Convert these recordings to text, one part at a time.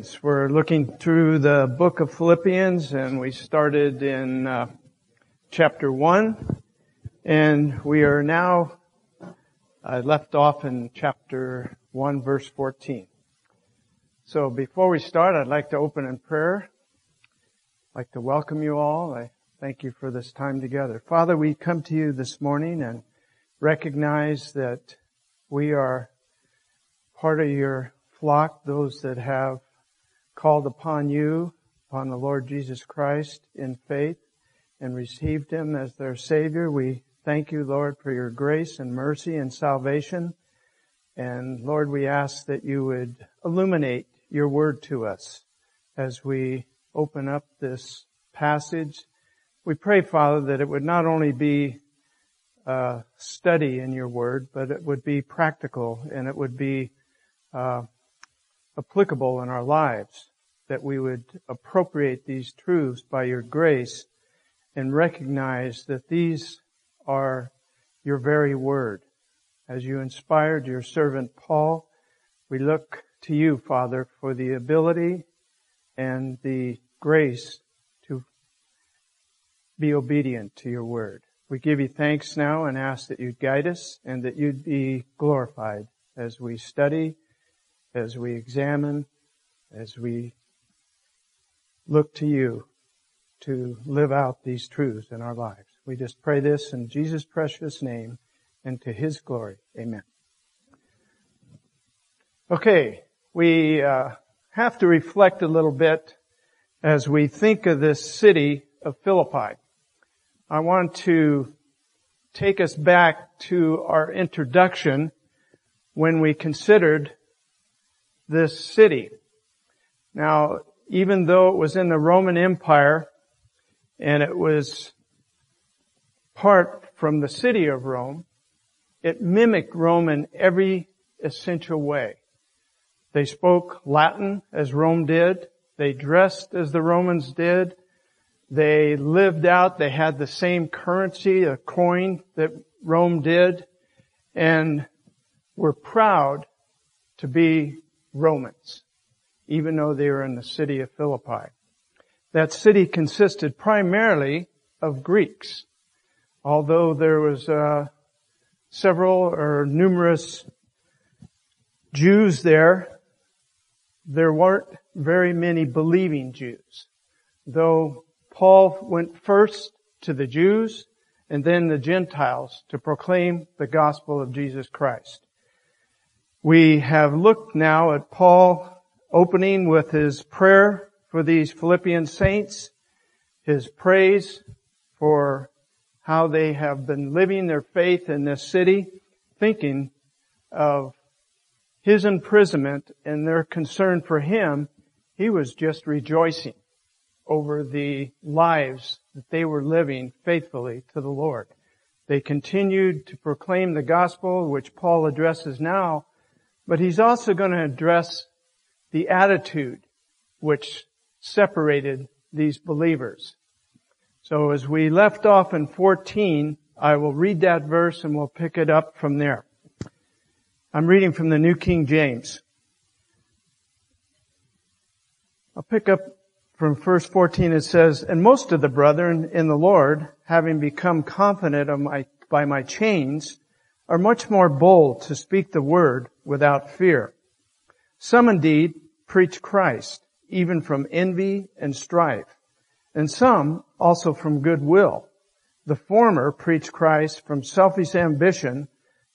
Philippians. We're looking through the book of Philippians and we started in uh, chapter 1 and we are now uh, left off in chapter 1 verse 14. So before we start, I'd like to open in prayer. I'd like to welcome you all. I thank you for this time together. Father, we come to you this morning and recognize that we are part of your flock, those that have called upon you, upon the Lord Jesus Christ in faith and received Him as their Savior. We thank you, Lord, for your grace and mercy and salvation. And Lord, we ask that you would illuminate your word to us as we open up this passage. We pray, Father, that it would not only be a study in your word, but it would be practical and it would be uh, applicable in our lives that we would appropriate these truths by your grace and recognize that these are your very word. As you inspired your servant Paul, we look to you, Father, for the ability and the grace to be obedient to your word. We give you thanks now and ask that you'd guide us and that you'd be glorified as we study, as we examine, as we look to you to live out these truths in our lives. We just pray this in Jesus' precious name and to his glory. Amen. Okay, we uh, have to reflect a little bit as we think of this city of Philippi. I want to take us back to our introduction when we considered this city. Now, even though it was in the Roman Empire and it was part from the city of Rome, it mimicked Rome in every essential way. They spoke Latin as Rome did. They dressed as the Romans did. They lived out, they had the same currency, a coin that Rome did, and were proud to be Romans even though they were in the city of Philippi. That city consisted primarily of Greeks, although there was uh, several or numerous Jews there. There weren't very many believing Jews, though Paul went first to the Jews and then the Gentiles to proclaim the gospel of Jesus Christ. We have looked now at Paul opening with his prayer for these Philippian saints, his praise for how they have been living their faith in this city, thinking of his imprisonment and their concern for him, he was just rejoicing over the lives that they were living faithfully to the Lord. They continued to proclaim the gospel, which Paul addresses now, but he's also going to address the attitude which separated these believers. So as we left off in 14, I will read that verse and we'll pick it up from there. I'm reading from the New King James. I'll pick up from verse 14. It says, And most of the brethren in the Lord, having become confident of my, by my chains, are much more bold to speak the word without fear. Some indeed preach Christ, even from envy and strife, and some also from goodwill. The former preach Christ from selfish ambition,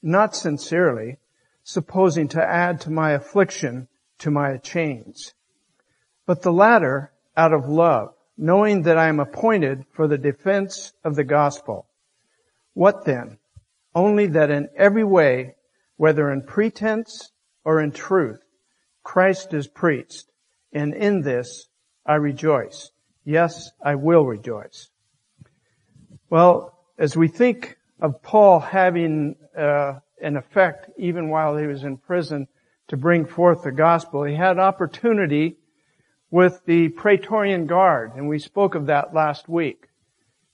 not sincerely, supposing to add to my affliction to my chains. But the latter out of love, knowing that I am appointed for the defense of the gospel. What then? Only that in every way, whether in pretense or in truth, Christ is preached, and in this I rejoice, Yes, I will rejoice. Well, as we think of Paul having uh, an effect even while he was in prison to bring forth the gospel, he had opportunity with the Praetorian Guard, and we spoke of that last week.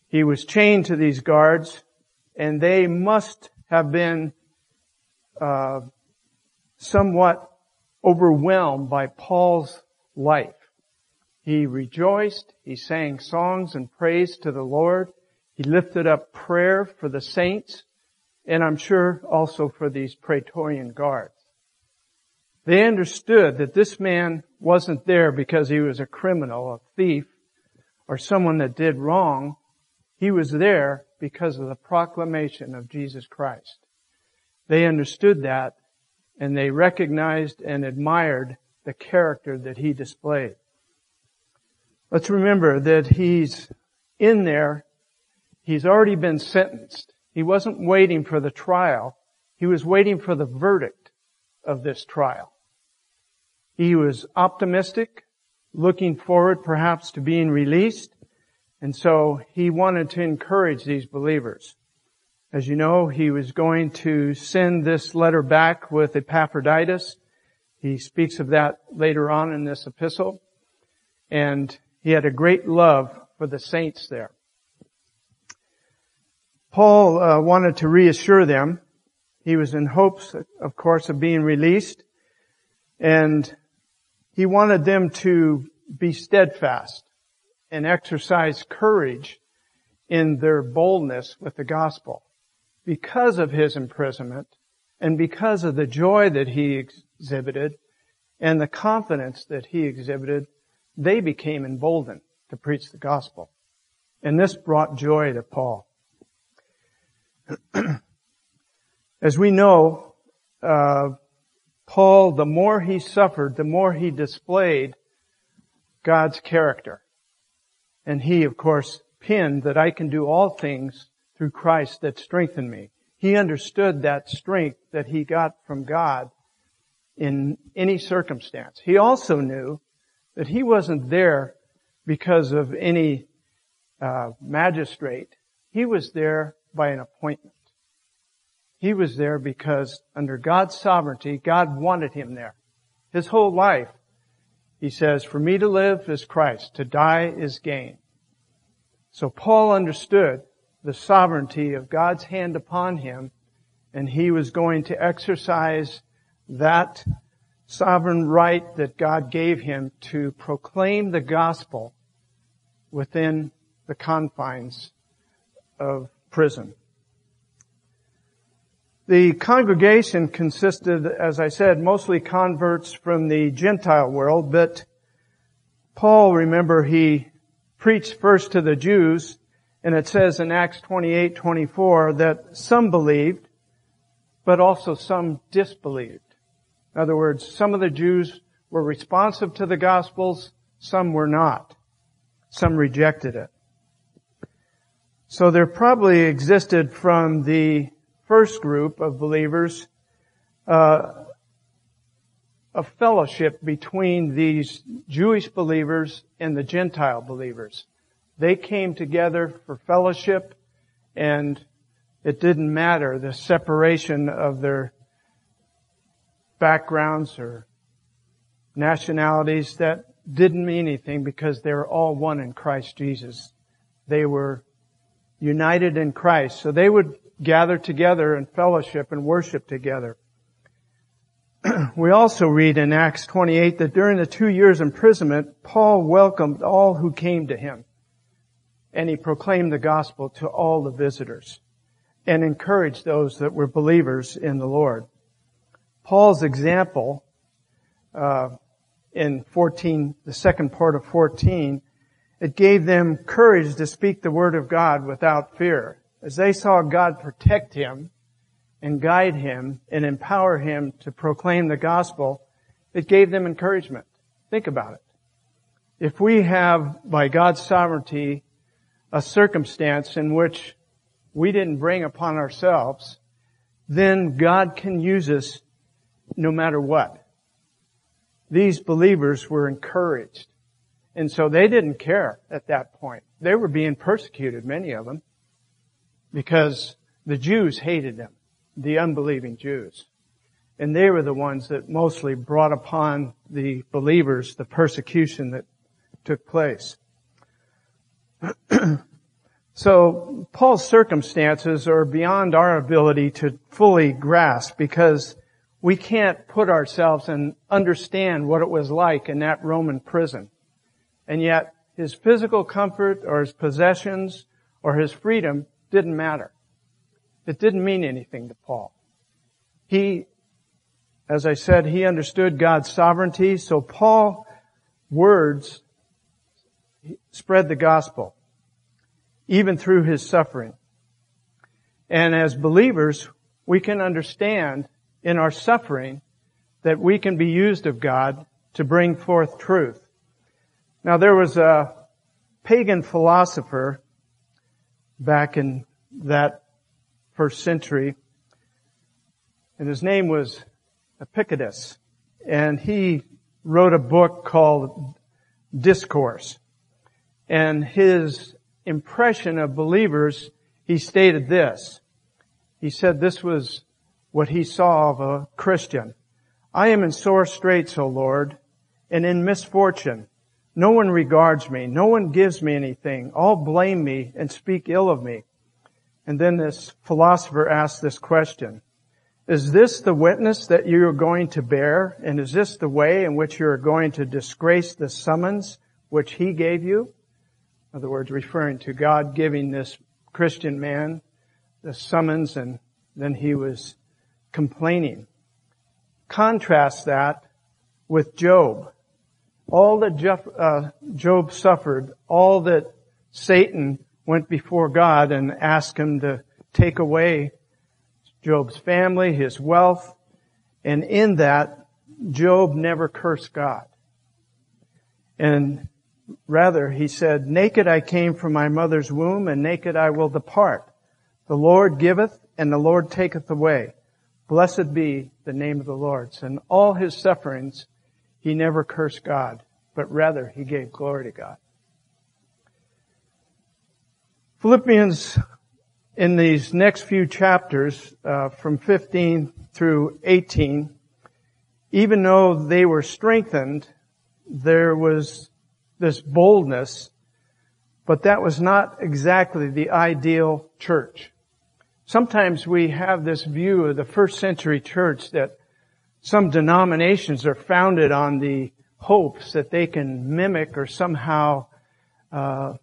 He was chained to these guards, and they must have been uh, somewhat overwhelmed by Paul's life. He rejoiced, he sang songs and praise to the Lord, he lifted up prayer for the saints, and I'm sure also for these Praetorian guards. They understood that this man wasn't there because he was a criminal, a thief, or someone that did wrong. He was there because of the proclamation of Jesus Christ. They understood that and they recognized and admired the character that he displayed. Let's remember that he's in there. He's already been sentenced. He wasn't waiting for the trial. He was waiting for the verdict of this trial. He was optimistic, looking forward perhaps to being released, and so he wanted to encourage these believers. As you know, he was going to send this letter back with Epaphroditus. He speaks of that later on in this epistle. And he had a great love for the saints there. Paul uh, wanted to reassure them. He was in hopes, of course, of being released. And he wanted them to be steadfast and exercise courage in their boldness with the gospel because of his imprisonment and because of the joy that he exhibited and the confidence that he exhibited, they became emboldened to preach the gospel. And this brought joy to Paul. As we know, uh, Paul, the more he suffered, the more he displayed God's character. And he, of course, pinned that I can do all things through Christ that strengthened me. He understood that strength that he got from God in any circumstance. He also knew that he wasn't there because of any uh, magistrate. He was there by an appointment. He was there because under God's sovereignty, God wanted him there. His whole life, he says, for me to live is Christ, to die is gain. So Paul understood the sovereignty of God's hand upon him, and he was going to exercise that sovereign right that God gave him to proclaim the gospel within the confines of prison. The congregation consisted, as I said, mostly converts from the Gentile world, but Paul, remember, he preached first to the Jews and it says in Acts 28, 24 that some believed, but also some disbelieved. In other words, some of the Jews were responsive to the Gospels, some were not. Some rejected it. So there probably existed from the first group of believers uh, a fellowship between these Jewish believers and the Gentile believers. They came together for fellowship and it didn't matter the separation of their backgrounds or nationalities. That didn't mean anything because they were all one in Christ Jesus. They were united in Christ. So they would gather together in fellowship and worship together. we also read in Acts 28 that during the two years imprisonment, Paul welcomed all who came to him and he proclaimed the gospel to all the visitors and encouraged those that were believers in the Lord. Paul's example uh, in 14, the second part of 14, it gave them courage to speak the word of God without fear. As they saw God protect him and guide him and empower him to proclaim the gospel, it gave them encouragement. Think about it. If we have, by God's sovereignty, a circumstance in which we didn't bring upon ourselves, then God can use us no matter what. These believers were encouraged And so they didn't care at that point. They were being persecuted, many of them, because the Jews hated them, the unbelieving Jews. And they were the ones that mostly brought upon the believers the persecution that took place. So Paul's circumstances are beyond our ability to fully grasp because we can't put ourselves and understand what it was like in that Roman prison. And yet his physical comfort or his possessions or his freedom didn't matter. It didn't mean anything to Paul. He, as I said, he understood God's sovereignty, so Paul words spread the gospel, even through his suffering. And as believers, we can understand in our suffering that we can be used of God to bring forth truth. Now there was a pagan philosopher back in that first century, and his name was Epictetus, and he wrote a book called Discourse. And his impression of believers, he stated this. He said this was what he saw of a Christian. I am in sore straits, O Lord, and in misfortune. No one regards me. No one gives me anything. All blame me and speak ill of me. And then this philosopher asked this question. Is this the witness that you are going to bear? And is this the way in which you are going to disgrace the summons which he gave you? In other words, referring to God giving this Christian man the summons and then he was complaining. Contrast that with Job. All that uh, Job suffered, all that Satan went before God and asked him to take away Job's family, his wealth, and in that, Job never cursed God. And rather, he said, naked I came from my mother's womb and naked I will depart. The Lord giveth and the Lord taketh away. Blessed be the name of the Lord. And all his sufferings, he never cursed God, but rather he gave glory to God. Philippians, in these next few chapters, uh, from 15 through 18, even though they were strengthened, there was this boldness, but that was not exactly the ideal church. Sometimes we have this view of the first century church that some denominations are founded on the hopes that they can mimic or somehow uh,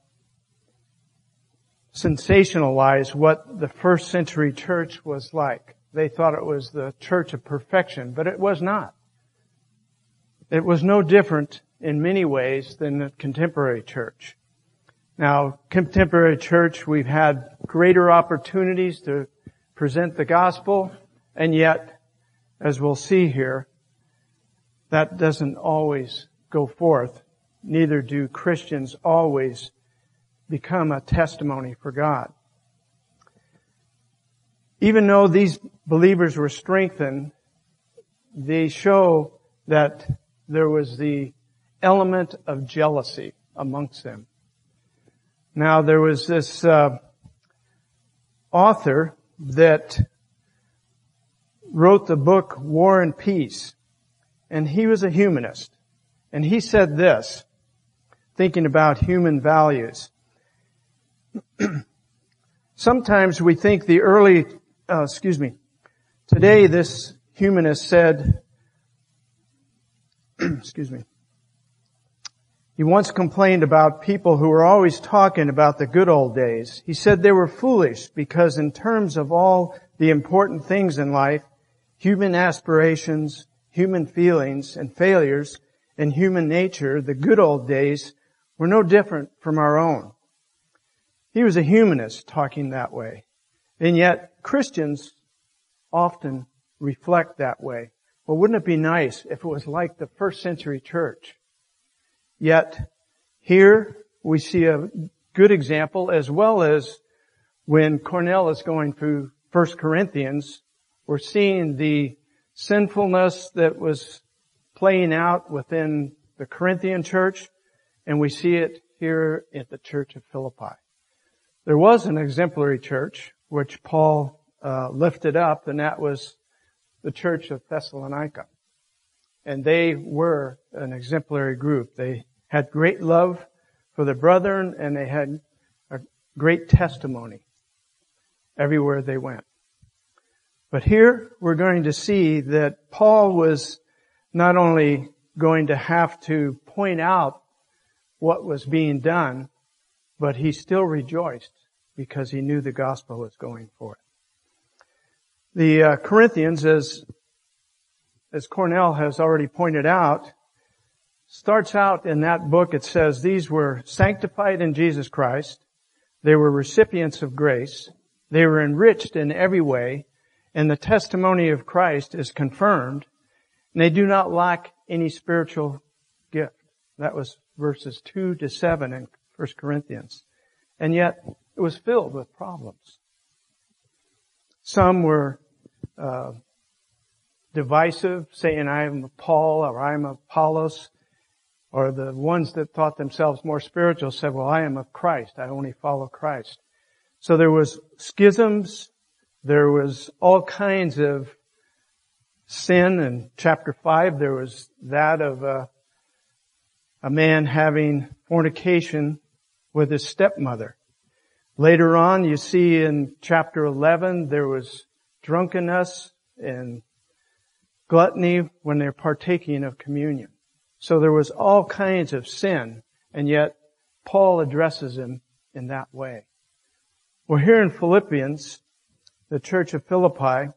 sensationalize what the first century church was like. They thought it was the church of perfection, but it was not. It was no different in many ways than the contemporary church. Now, contemporary church, we've had greater opportunities to present the gospel, and yet, as we'll see here, that doesn't always go forth. Neither do Christians always become a testimony for God. Even though these believers were strengthened, they show that there was the element of jealousy amongst them. Now there was this uh, author that wrote the book War and Peace, and he was a humanist. And he said this, thinking about human values. Sometimes we think the early, uh, excuse me, today this humanist said, excuse me, he once complained about people who were always talking about the good old days. He said they were foolish because in terms of all the important things in life, human aspirations, human feelings and failures, and human nature, the good old days were no different from our own. He was a humanist talking that way. And yet Christians often reflect that way. Well, wouldn't it be nice if it was like the first century church? Yet here we see a good example as well as when Cornell is going through 1 Corinthians, we're seeing the sinfulness that was playing out within the Corinthian church And we see it here at the church of Philippi. There was an exemplary church which Paul uh, lifted up, and that was the church of Thessalonica. And they were an exemplary group. They had great love for their brethren, and they had a great testimony everywhere they went. But here we're going to see that Paul was not only going to have to point out what was being done, but he still rejoiced because he knew the gospel was going forth. The uh, Corinthians, as as Cornell has already pointed out, starts out in that book. It says these were sanctified in Jesus Christ. They were recipients of grace. They were enriched in every way, and the testimony of Christ is confirmed. And they do not lack any spiritual gift. That was verses 2 to 7 in 1 Corinthians. And yet, it was filled with problems. Some were uh, divisive, saying I am Paul or I am Apollos, or the ones that thought themselves more spiritual said, well, I am of Christ. I only follow Christ. So there was schisms. There was all kinds of sin. In chapter 5, there was that of a, a man having fornication with his stepmother. Later on, you see in chapter 11, there was drunkenness and gluttony when they're partaking of communion. So there was all kinds of sin, and yet Paul addresses him in that way. Well, here in Philippians, the church of Philippi,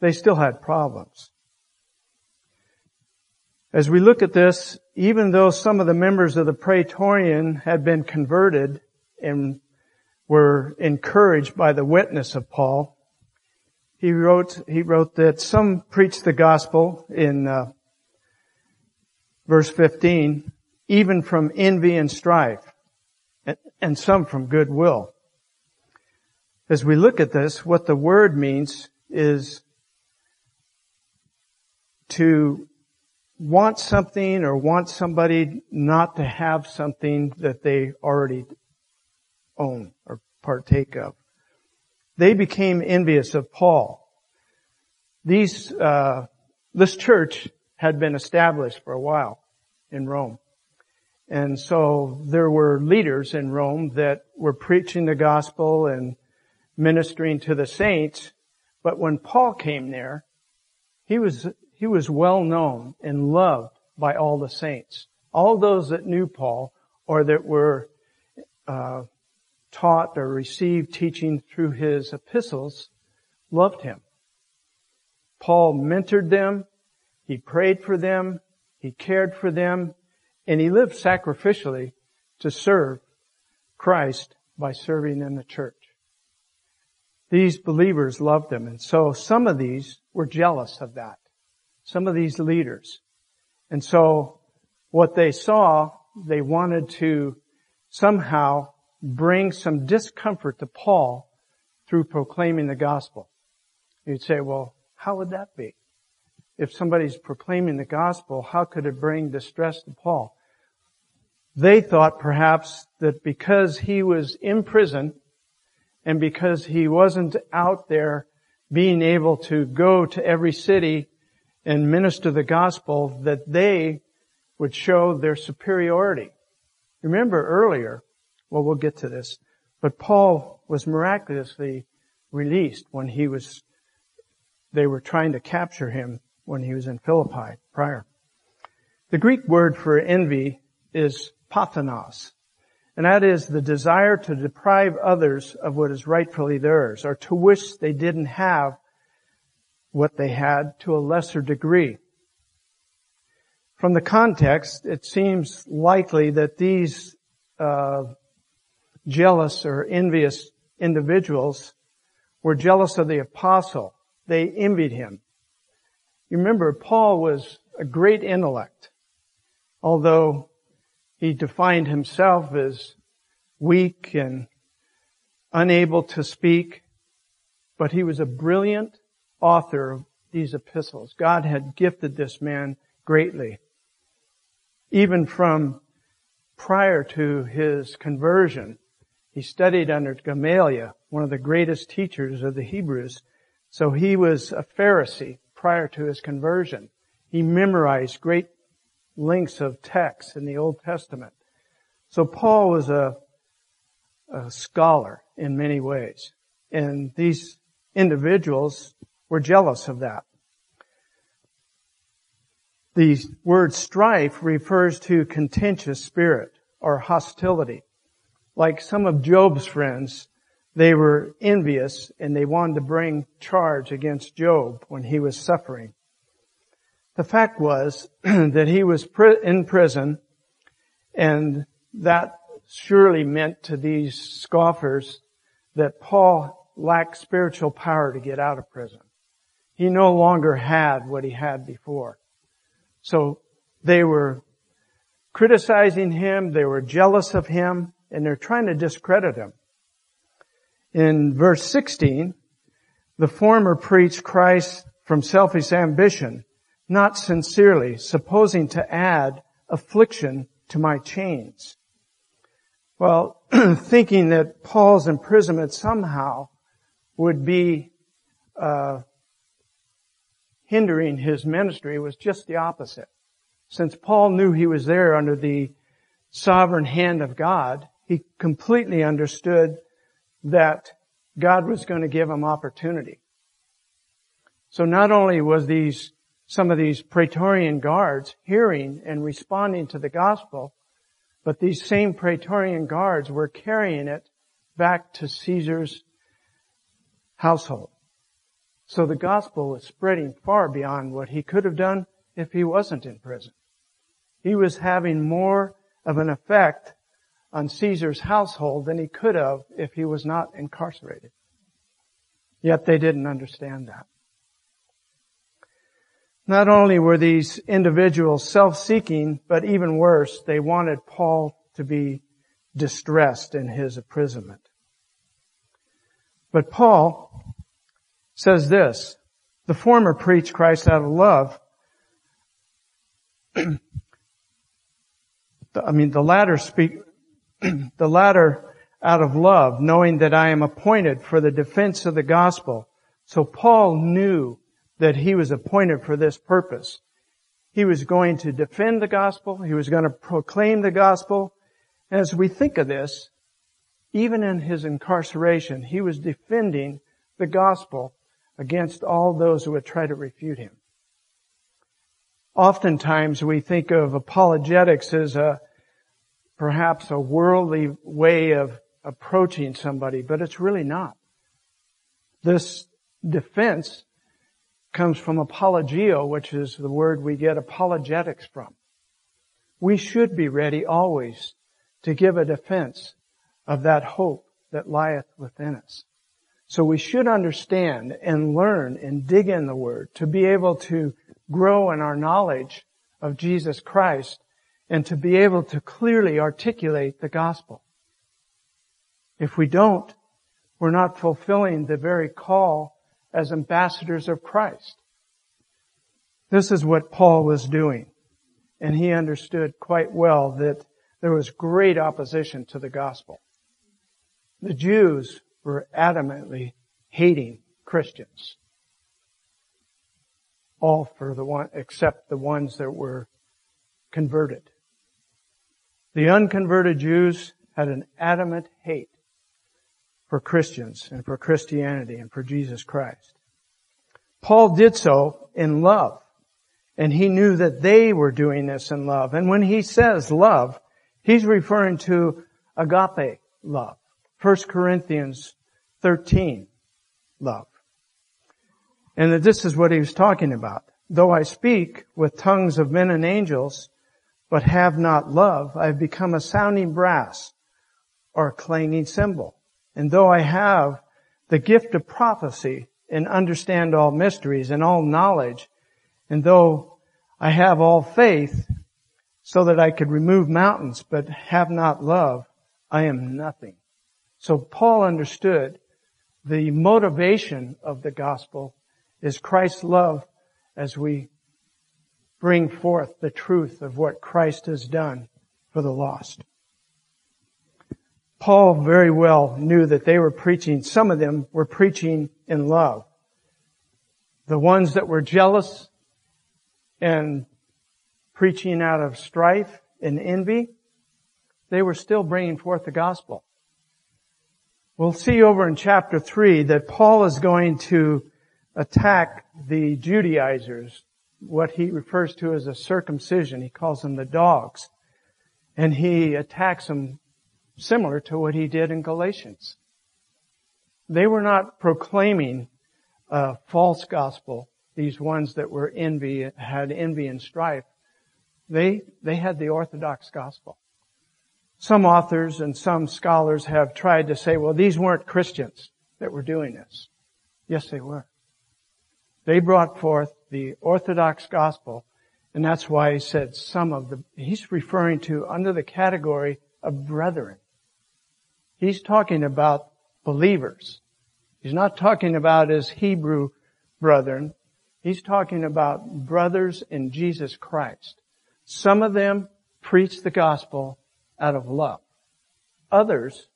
they still had problems. As we look at this, even though some of the members of the Praetorian had been converted and were encouraged by the witness of Paul, he wrote, he wrote that some preach the gospel in uh, verse 15, even from envy and strife, and, and some from goodwill. As we look at this, what the word means is to want something or want somebody not to have something that they already own or partake of. They became envious of Paul. These, uh, this church had been established for a while in Rome. And so there were leaders in Rome that were preaching the gospel and ministering to the saints. But when Paul came there, he was, he was well known and loved by all the saints. All those that knew Paul or that were uh, taught or received teaching through his epistles loved him. Paul mentored them. He prayed for them. He cared for them. And he lived sacrificially to serve Christ by serving in the church. These believers loved him. And so some of these were jealous of that. Some of these leaders. And so what they saw, they wanted to somehow bring some discomfort to Paul through proclaiming the gospel. You'd say, well, how would that be? If somebody's proclaiming the gospel, how could it bring distress to Paul? They thought perhaps that because he was in prison and because he wasn't out there being able to go to every city and minister the gospel, that they would show their superiority. Remember earlier, well, we'll get to this, but Paul was miraculously released when he was, they were trying to capture him when he was in Philippi prior. The Greek word for envy is phthonos. And that is the desire to deprive others of what is rightfully theirs, or to wish they didn't have what they had to a lesser degree. From the context, it seems likely that these uh, jealous or envious individuals were jealous of the apostle. They envied him. You remember, Paul was a great intellect, although he defined himself as weak and unable to speak, but he was a brilliant author of these epistles. God had gifted this man greatly. Even from prior to his conversion, he studied under Gamaliel, one of the greatest teachers of the Hebrews. So he was a Pharisee prior to his conversion. He memorized great lengths of text in the Old Testament. So Paul was a, a scholar in many ways. And these individuals were jealous of that. The word strife refers to contentious spirit or hostility. Like some of Job's friends, they were envious and they wanted to bring charge against Job when he was suffering. The fact was that he was in prison and that surely meant to these scoffers that Paul lacked spiritual power to get out of prison. He no longer had what he had before. So they were criticizing him, they were jealous of him, and they're trying to discredit him. In verse 16, the former preached Christ from selfish ambition, not sincerely, supposing to add affliction to my chains. Well, thinking that Paul's imprisonment somehow would be uh, hindering his ministry was just the opposite. Since Paul knew he was there under the sovereign hand of God, he completely understood that God was going to give him opportunity. So not only was these, some of these Praetorian guards hearing and responding to the gospel, but these same Praetorian guards were carrying it back to Caesar's household. So the gospel was spreading far beyond what he could have done if he wasn't in prison. He was having more of an effect on Caesar's household than he could have if he was not incarcerated. Yet they didn't understand that. Not only were these individuals self-seeking, but even worse, they wanted Paul to be distressed in his imprisonment. But Paul says this, the former preached Christ out of love. I mean, the latter speak, the latter out of love, knowing that I am appointed for the defense of the gospel. So Paul knew that he was appointed for this purpose. He was going to defend the gospel. He was going to proclaim the gospel. As we think of this, even in his incarceration, he was defending the gospel against all those who would try to refute him. Oftentimes we think of apologetics as a, perhaps a worldly way of approaching somebody, but it's really not. This defense comes from apologeo, which is the word we get apologetics from. We should be ready always to give a defense of that hope that lieth within us. So we should understand and learn and dig in the Word to be able to grow in our knowledge of Jesus Christ and to be able to clearly articulate the gospel. If we don't, we're not fulfilling the very call as ambassadors of Christ. This is what Paul was doing. And he understood quite well that there was great opposition to the gospel. The Jews were adamantly hating Christians. All for the one, except the ones that were converted. The unconverted Jews had an adamant hate for Christians and for Christianity and for Jesus Christ. Paul did so in love. And he knew that they were doing this in love. And when he says love, he's referring to agape love. 1 Corinthians 13, love. And that this is what he was talking about. Though I speak with tongues of men and angels, but have not love, I have become a sounding brass or a clanging cymbal. And though I have the gift of prophecy and understand all mysteries and all knowledge, and though I have all faith so that I could remove mountains, but have not love, I am nothing. So Paul understood the motivation of the gospel is Christ's love as we bring forth the truth of what Christ has done for the lost. Paul very well knew that they were preaching, some of them were preaching in love. The ones that were jealous and preaching out of strife and envy, they were still bringing forth the gospel. We'll see over in chapter 3 that Paul is going to attack the Judaizers, what he refers to as a circumcision. He calls them the dogs. And he attacks them similar to what he did in Galatians. They were not proclaiming a false gospel, these ones that were envy, had envy and strife. They, they had the orthodox gospel. Some authors and some scholars have tried to say, well, these weren't Christians that were doing this. Yes, they were. They brought forth the orthodox gospel, and that's why he said some of the, he's referring to under the category of brethren. He's talking about believers. He's not talking about his Hebrew brethren. He's talking about brothers in Jesus Christ. Some of them preached the gospel out of love. Others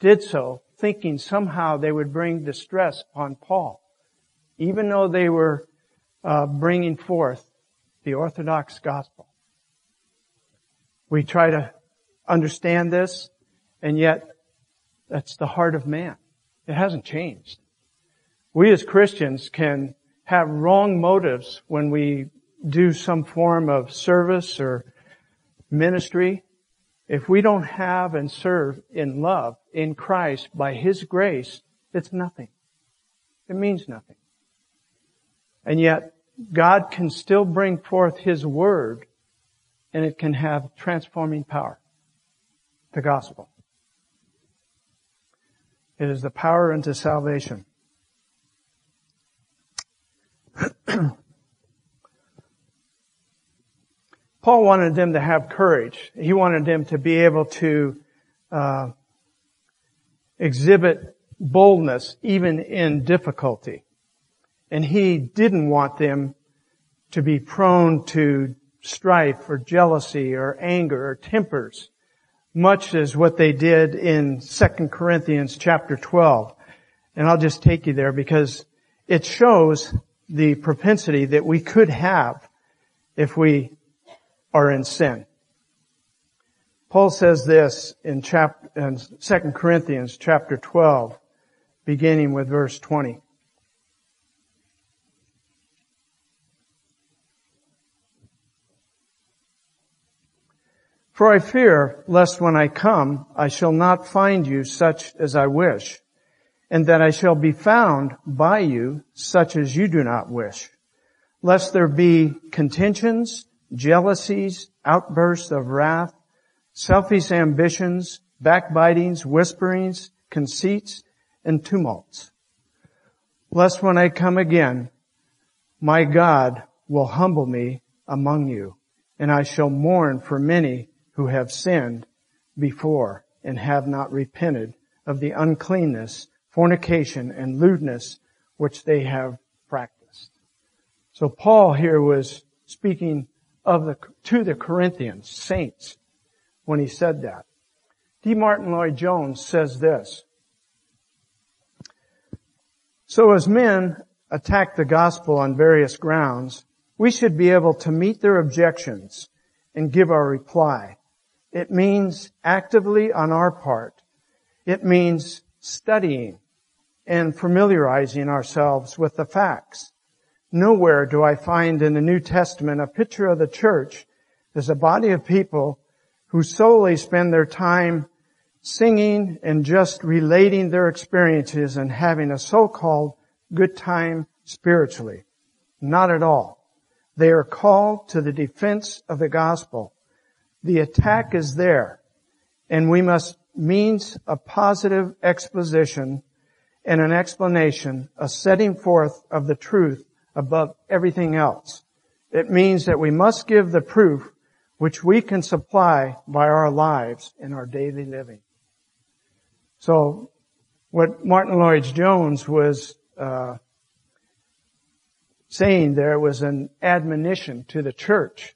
did so thinking somehow they would bring distress upon Paul, even though they were uh, bringing forth the Orthodox gospel. We try to understand this, and yet that's the heart of man. It hasn't changed. We as Christians can have wrong motives when we do some form of service or ministry. If we don't have and serve in love in Christ by His grace, it's nothing. It means nothing. And yet, God can still bring forth His Word and it can have transforming power. The gospel. It is the power unto salvation. Paul wanted them to have courage. He wanted them to be able to uh, exhibit boldness even in difficulty. And he didn't want them to be prone to strife or jealousy or anger or tempers much as what they did in 2 Corinthians chapter 12. And I'll just take you there because it shows the propensity that we could have if we are in sin. Paul says this in chapter, in 2 Corinthians chapter 12, beginning with verse 20. For I fear lest when I come, I shall not find you such as I wish, and that I shall be found by you such as you do not wish, lest there be contentions, jealousies, outbursts of wrath, selfish ambitions, backbitings, whisperings, conceits, and tumults. Lest when I come again, my God will humble me among you, and I shall mourn for many who have sinned before and have not repented of the uncleanness, fornication, and lewdness which they have practiced. So Paul here was speaking of the, to the Corinthians, saints, when he said that. D. Martyn Lloyd-Jones says this. So as men attack the gospel on various grounds, we should be able to meet their objections and give our reply it means actively on our part. It means studying and familiarizing ourselves with the facts. Nowhere do I find in the New Testament a picture of the church as a body of people who solely spend their time singing and just relating their experiences and having a so-called good time spiritually. Not at all. They are called to the defense of the gospel. The attack is there and we must means a positive exposition and an explanation, a setting forth of the truth above everything else. It means that we must give the proof which we can supply by our lives in our daily living. So, what Martyn Lloyd-Jones was uh, saying there was an admonition to the church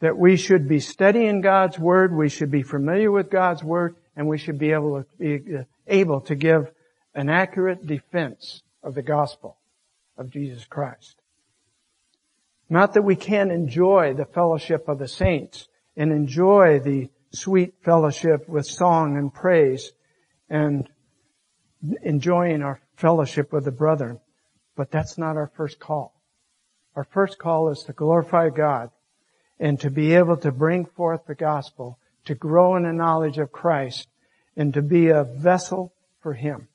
that we should be studying God's Word, we should be familiar with God's Word, and we should be able to be uh, able to give an accurate defense of the gospel of Jesus Christ. Not that we can't enjoy the fellowship of the saints and enjoy the sweet fellowship with song and praise and enjoying our fellowship with the brethren. But that's not our first call. Our first call is to glorify God and to be able to bring forth the gospel, to grow in the knowledge of Christ, and to be a vessel for Him.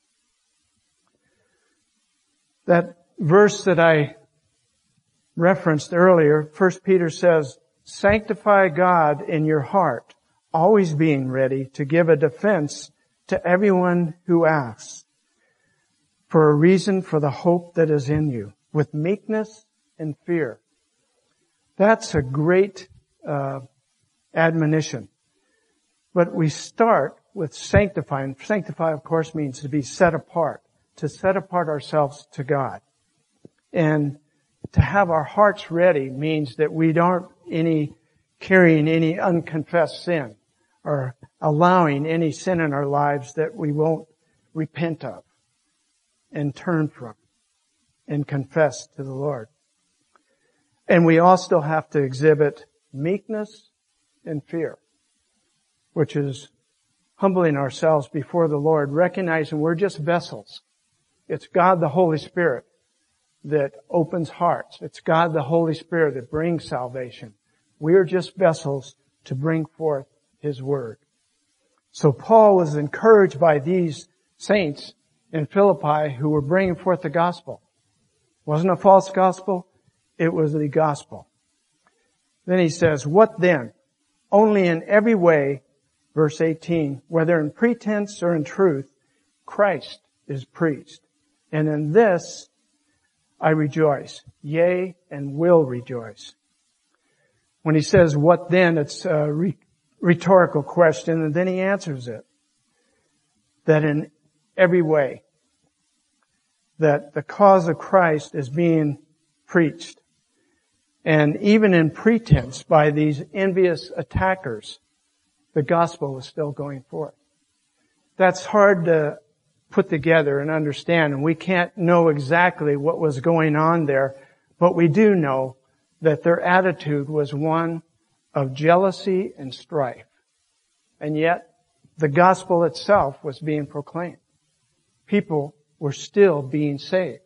That verse that I referenced earlier, 1 Peter says, sanctify God in your heart, always being ready to give a defense to everyone who asks for a reason for the hope that is in you with meekness and fear. That's a great uh, admonition. But we start with sanctifying. Sanctify, of course, means to be set apart, to set apart ourselves to God. And to have our hearts ready means that we don't any carrying any unconfessed sin or allowing any sin in our lives that we won't repent of and turn from and confess to the Lord. And we also have to exhibit meekness and fear, which is humbling ourselves before the Lord, recognizing we're just vessels. It's God the Holy Spirit that opens hearts. It's God the Holy Spirit that brings salvation. We are just vessels to bring forth His Word. So Paul was encouraged by these saints in Philippi who were bringing forth the gospel. Wasn't a false gospel. It was the gospel. Then he says, what then? Only in every way, verse 18, whether in pretense or in truth, Christ is preached. And in this I rejoice, yea, and will rejoice. When he says, what then? It's a rhetorical question, and then he answers it. That in every way, that the cause of Christ is being preached and even in pretense by these envious attackers, the gospel was still going forth. That's hard to put together and understand, and we can't know exactly what was going on there, but we do know that their attitude was one of jealousy and strife. And yet, the gospel itself was being proclaimed. People were still being saved,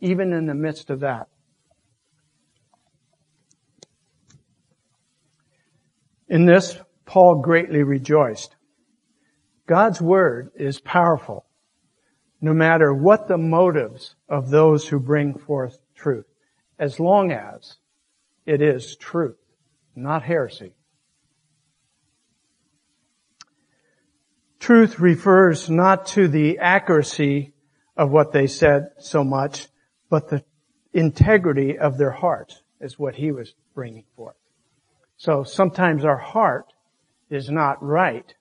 even in the midst of that. In this, Paul greatly rejoiced. God's word is powerful, no matter what the motives of those who bring forth truth, as long as it is truth, not heresy. Truth refers not to the accuracy of what they said so much, but the integrity of their hearts is what he was bringing forth. So sometimes our heart is not right,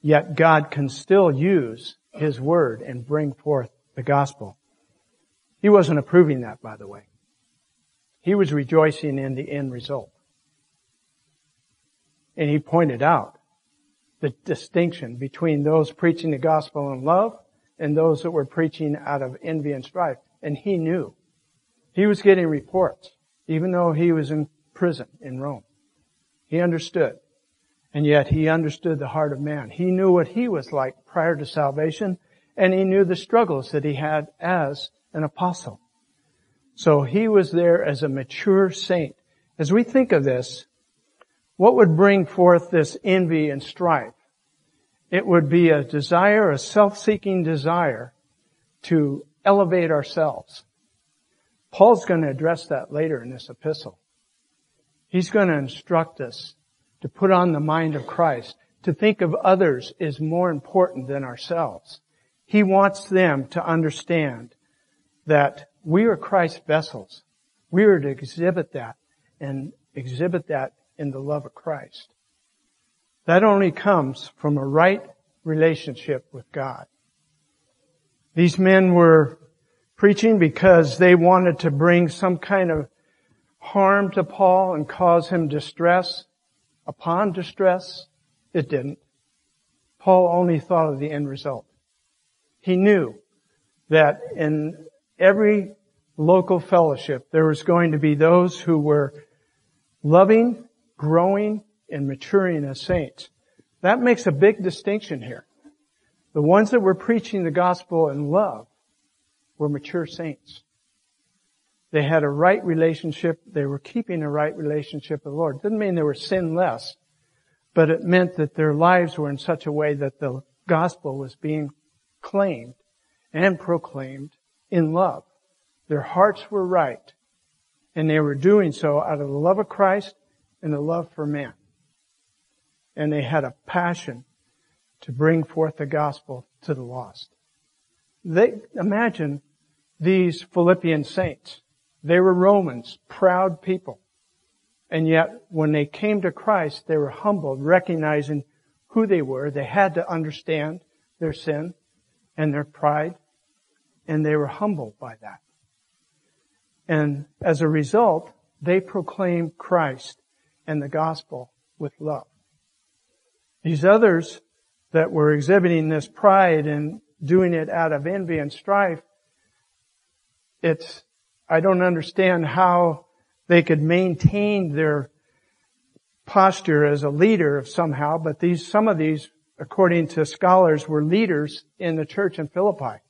yet God can still use His Word and bring forth the gospel. He wasn't approving that, by the way. He was rejoicing in the end result. And he pointed out the distinction between those preaching the gospel in love and those that were preaching out of envy and strife. And he knew. He was getting reports, even though he was in prison in Rome. He understood. And yet he understood the heart of man. He knew what he was like prior to salvation, and he knew the struggles that he had as an apostle. So he was there as a mature saint. As we think of this, what would bring forth this envy and strife? It would be a desire, a self-seeking desire to elevate ourselves. Paul's going to address that later in this epistle. He's going to instruct us to put on the mind of Christ, to think of others is more important than ourselves. He wants them to understand that we are Christ's vessels. We are to exhibit that and exhibit that in the love of Christ. That only comes from a right relationship with God. These men were preaching because they wanted to bring some kind of harm to Paul and cause him distress upon distress? It didn't. Paul only thought of the end result. He knew that in every local fellowship there was going to be those who were loving, growing, and maturing as saints. That makes a big distinction here. The ones that were preaching the gospel in love were mature saints. They had a right relationship. They were keeping a right relationship with the Lord. Didn't mean they were sinless, but it meant that their lives were in such a way that the gospel was being claimed and proclaimed in love. Their hearts were right, and they were doing so out of the love of Christ and the love for man. And they had a passion to bring forth the gospel to the lost. They, imagine these Philippian saints. They were Romans, proud people. And yet, when they came to Christ, they were humbled, recognizing who they were. They had to understand their sin and their pride, and they were humbled by that. And as a result, they proclaimed Christ and the gospel with love. These others that were exhibiting this pride and doing it out of envy and strife, it's, I don't understand how they could maintain their posture as a leader somehow, but these, some of these, according to scholars, were leaders in the church in Philippi.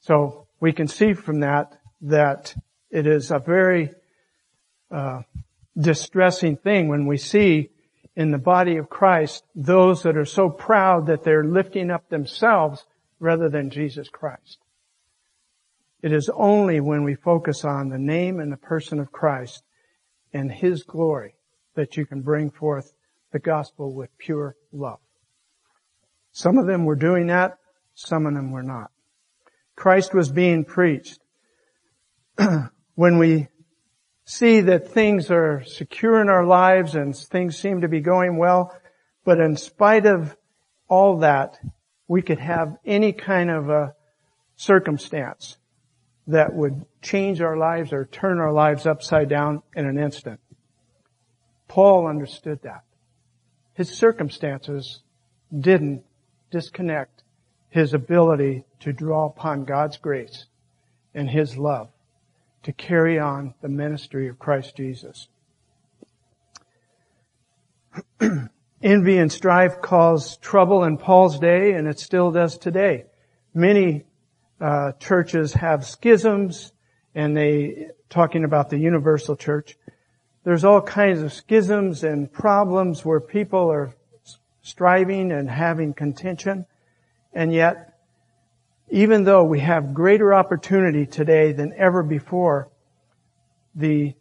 So we can see from that that it is a very uh, distressing thing when we see in the body of Christ those that are so proud that they're lifting up themselves rather than Jesus Christ. It is only when we focus on the name and the person of Christ and His glory that you can bring forth the gospel with pure love. Some of them were doing that, some of them were not. Christ was being preached. when we see that things are secure in our lives and things seem to be going well, but in spite of all that, we could have any kind of a circumstance that would change our lives or turn our lives upside down in an instant. Paul understood that. His circumstances didn't disconnect his ability to draw upon God's grace and his love to carry on the ministry of Christ Jesus. Envy and strife caused trouble in Paul's day, and it still does today. Many uh, churches have schisms, and they talking about the universal church. There's all kinds of schisms and problems where people are striving and having contention, and yet even though we have greater opportunity today than ever before, the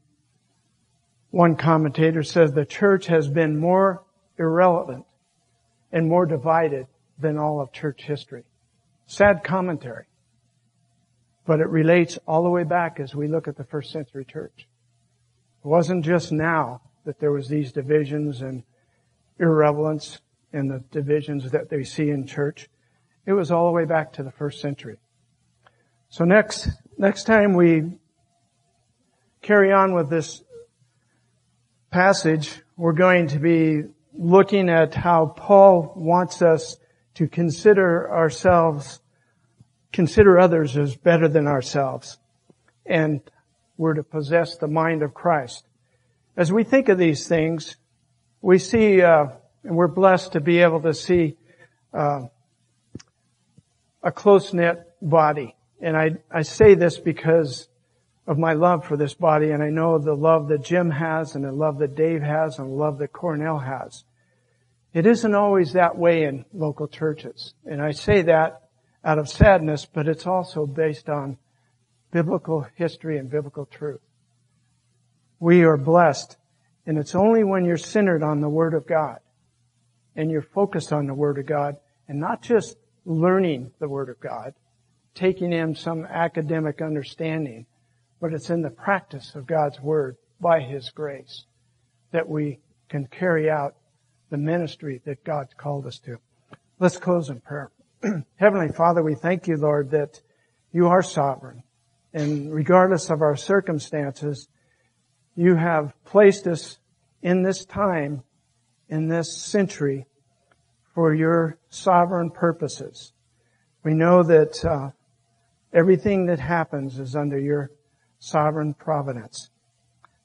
one commentator says the church has been more irrelevant and more divided than all of church history. Sad commentary. But it relates all the way back as we look at the first century church. It wasn't just now that there was these divisions and irrelevance and the divisions that they see in church. It was all the way back to the first century. So next, next time we carry on with this passage, we're going to be looking at how Paul wants us to consider ourselves, consider others as better than ourselves. And we're to possess the mind of Christ. As we think of these things, we see, uh, and we're blessed to be able to see uh, a close-knit body. And I, I say this because of my love for this body and I know the love that Jim has and the love that Dave has and the love that Cornell has. It isn't always that way in local churches. And I say that out of sadness, but it's also based on biblical history and biblical truth. We are blessed and it's only when you're centered on the Word of God and you're focused on the Word of God and not just learning the Word of God, taking in some academic understanding, but it's in the practice of God's Word by His grace that we can carry out the ministry that God's called us to. Let's close in prayer. Heavenly Father, we thank you, Lord, that you are sovereign. And regardless of our circumstances, you have placed us in this time, in this century, for your sovereign purposes. We know that uh, everything that happens is under your sovereign providence.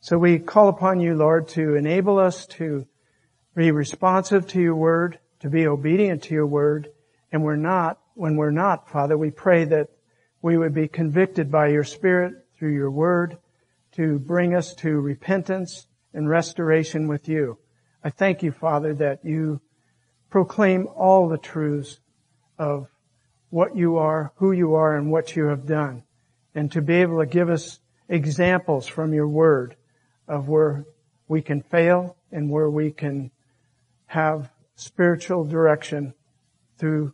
So we call upon you, Lord, to enable us to be responsive to your word, to be obedient to your word, and we're not, when we're not, Father, we pray that we would be convicted by your Spirit through your word to bring us to repentance and restoration with you. I thank you, Father, that you proclaim all the truths of what you are, who you are, and what you have done. And to be able to give us examples from your word of where we can fail and where we can have spiritual direction through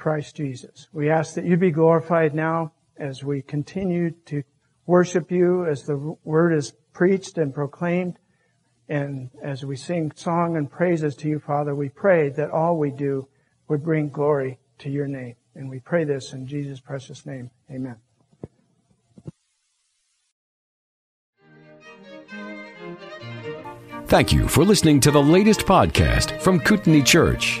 Christ Jesus. We ask that you be glorified now as we continue to worship you as the word is preached and proclaimed. And as we sing song and praises to you, Father, we pray that all we do would bring glory to your name. And we pray this in Jesus' precious name. Amen. Thank you for listening to the latest podcast from Kootenai Church.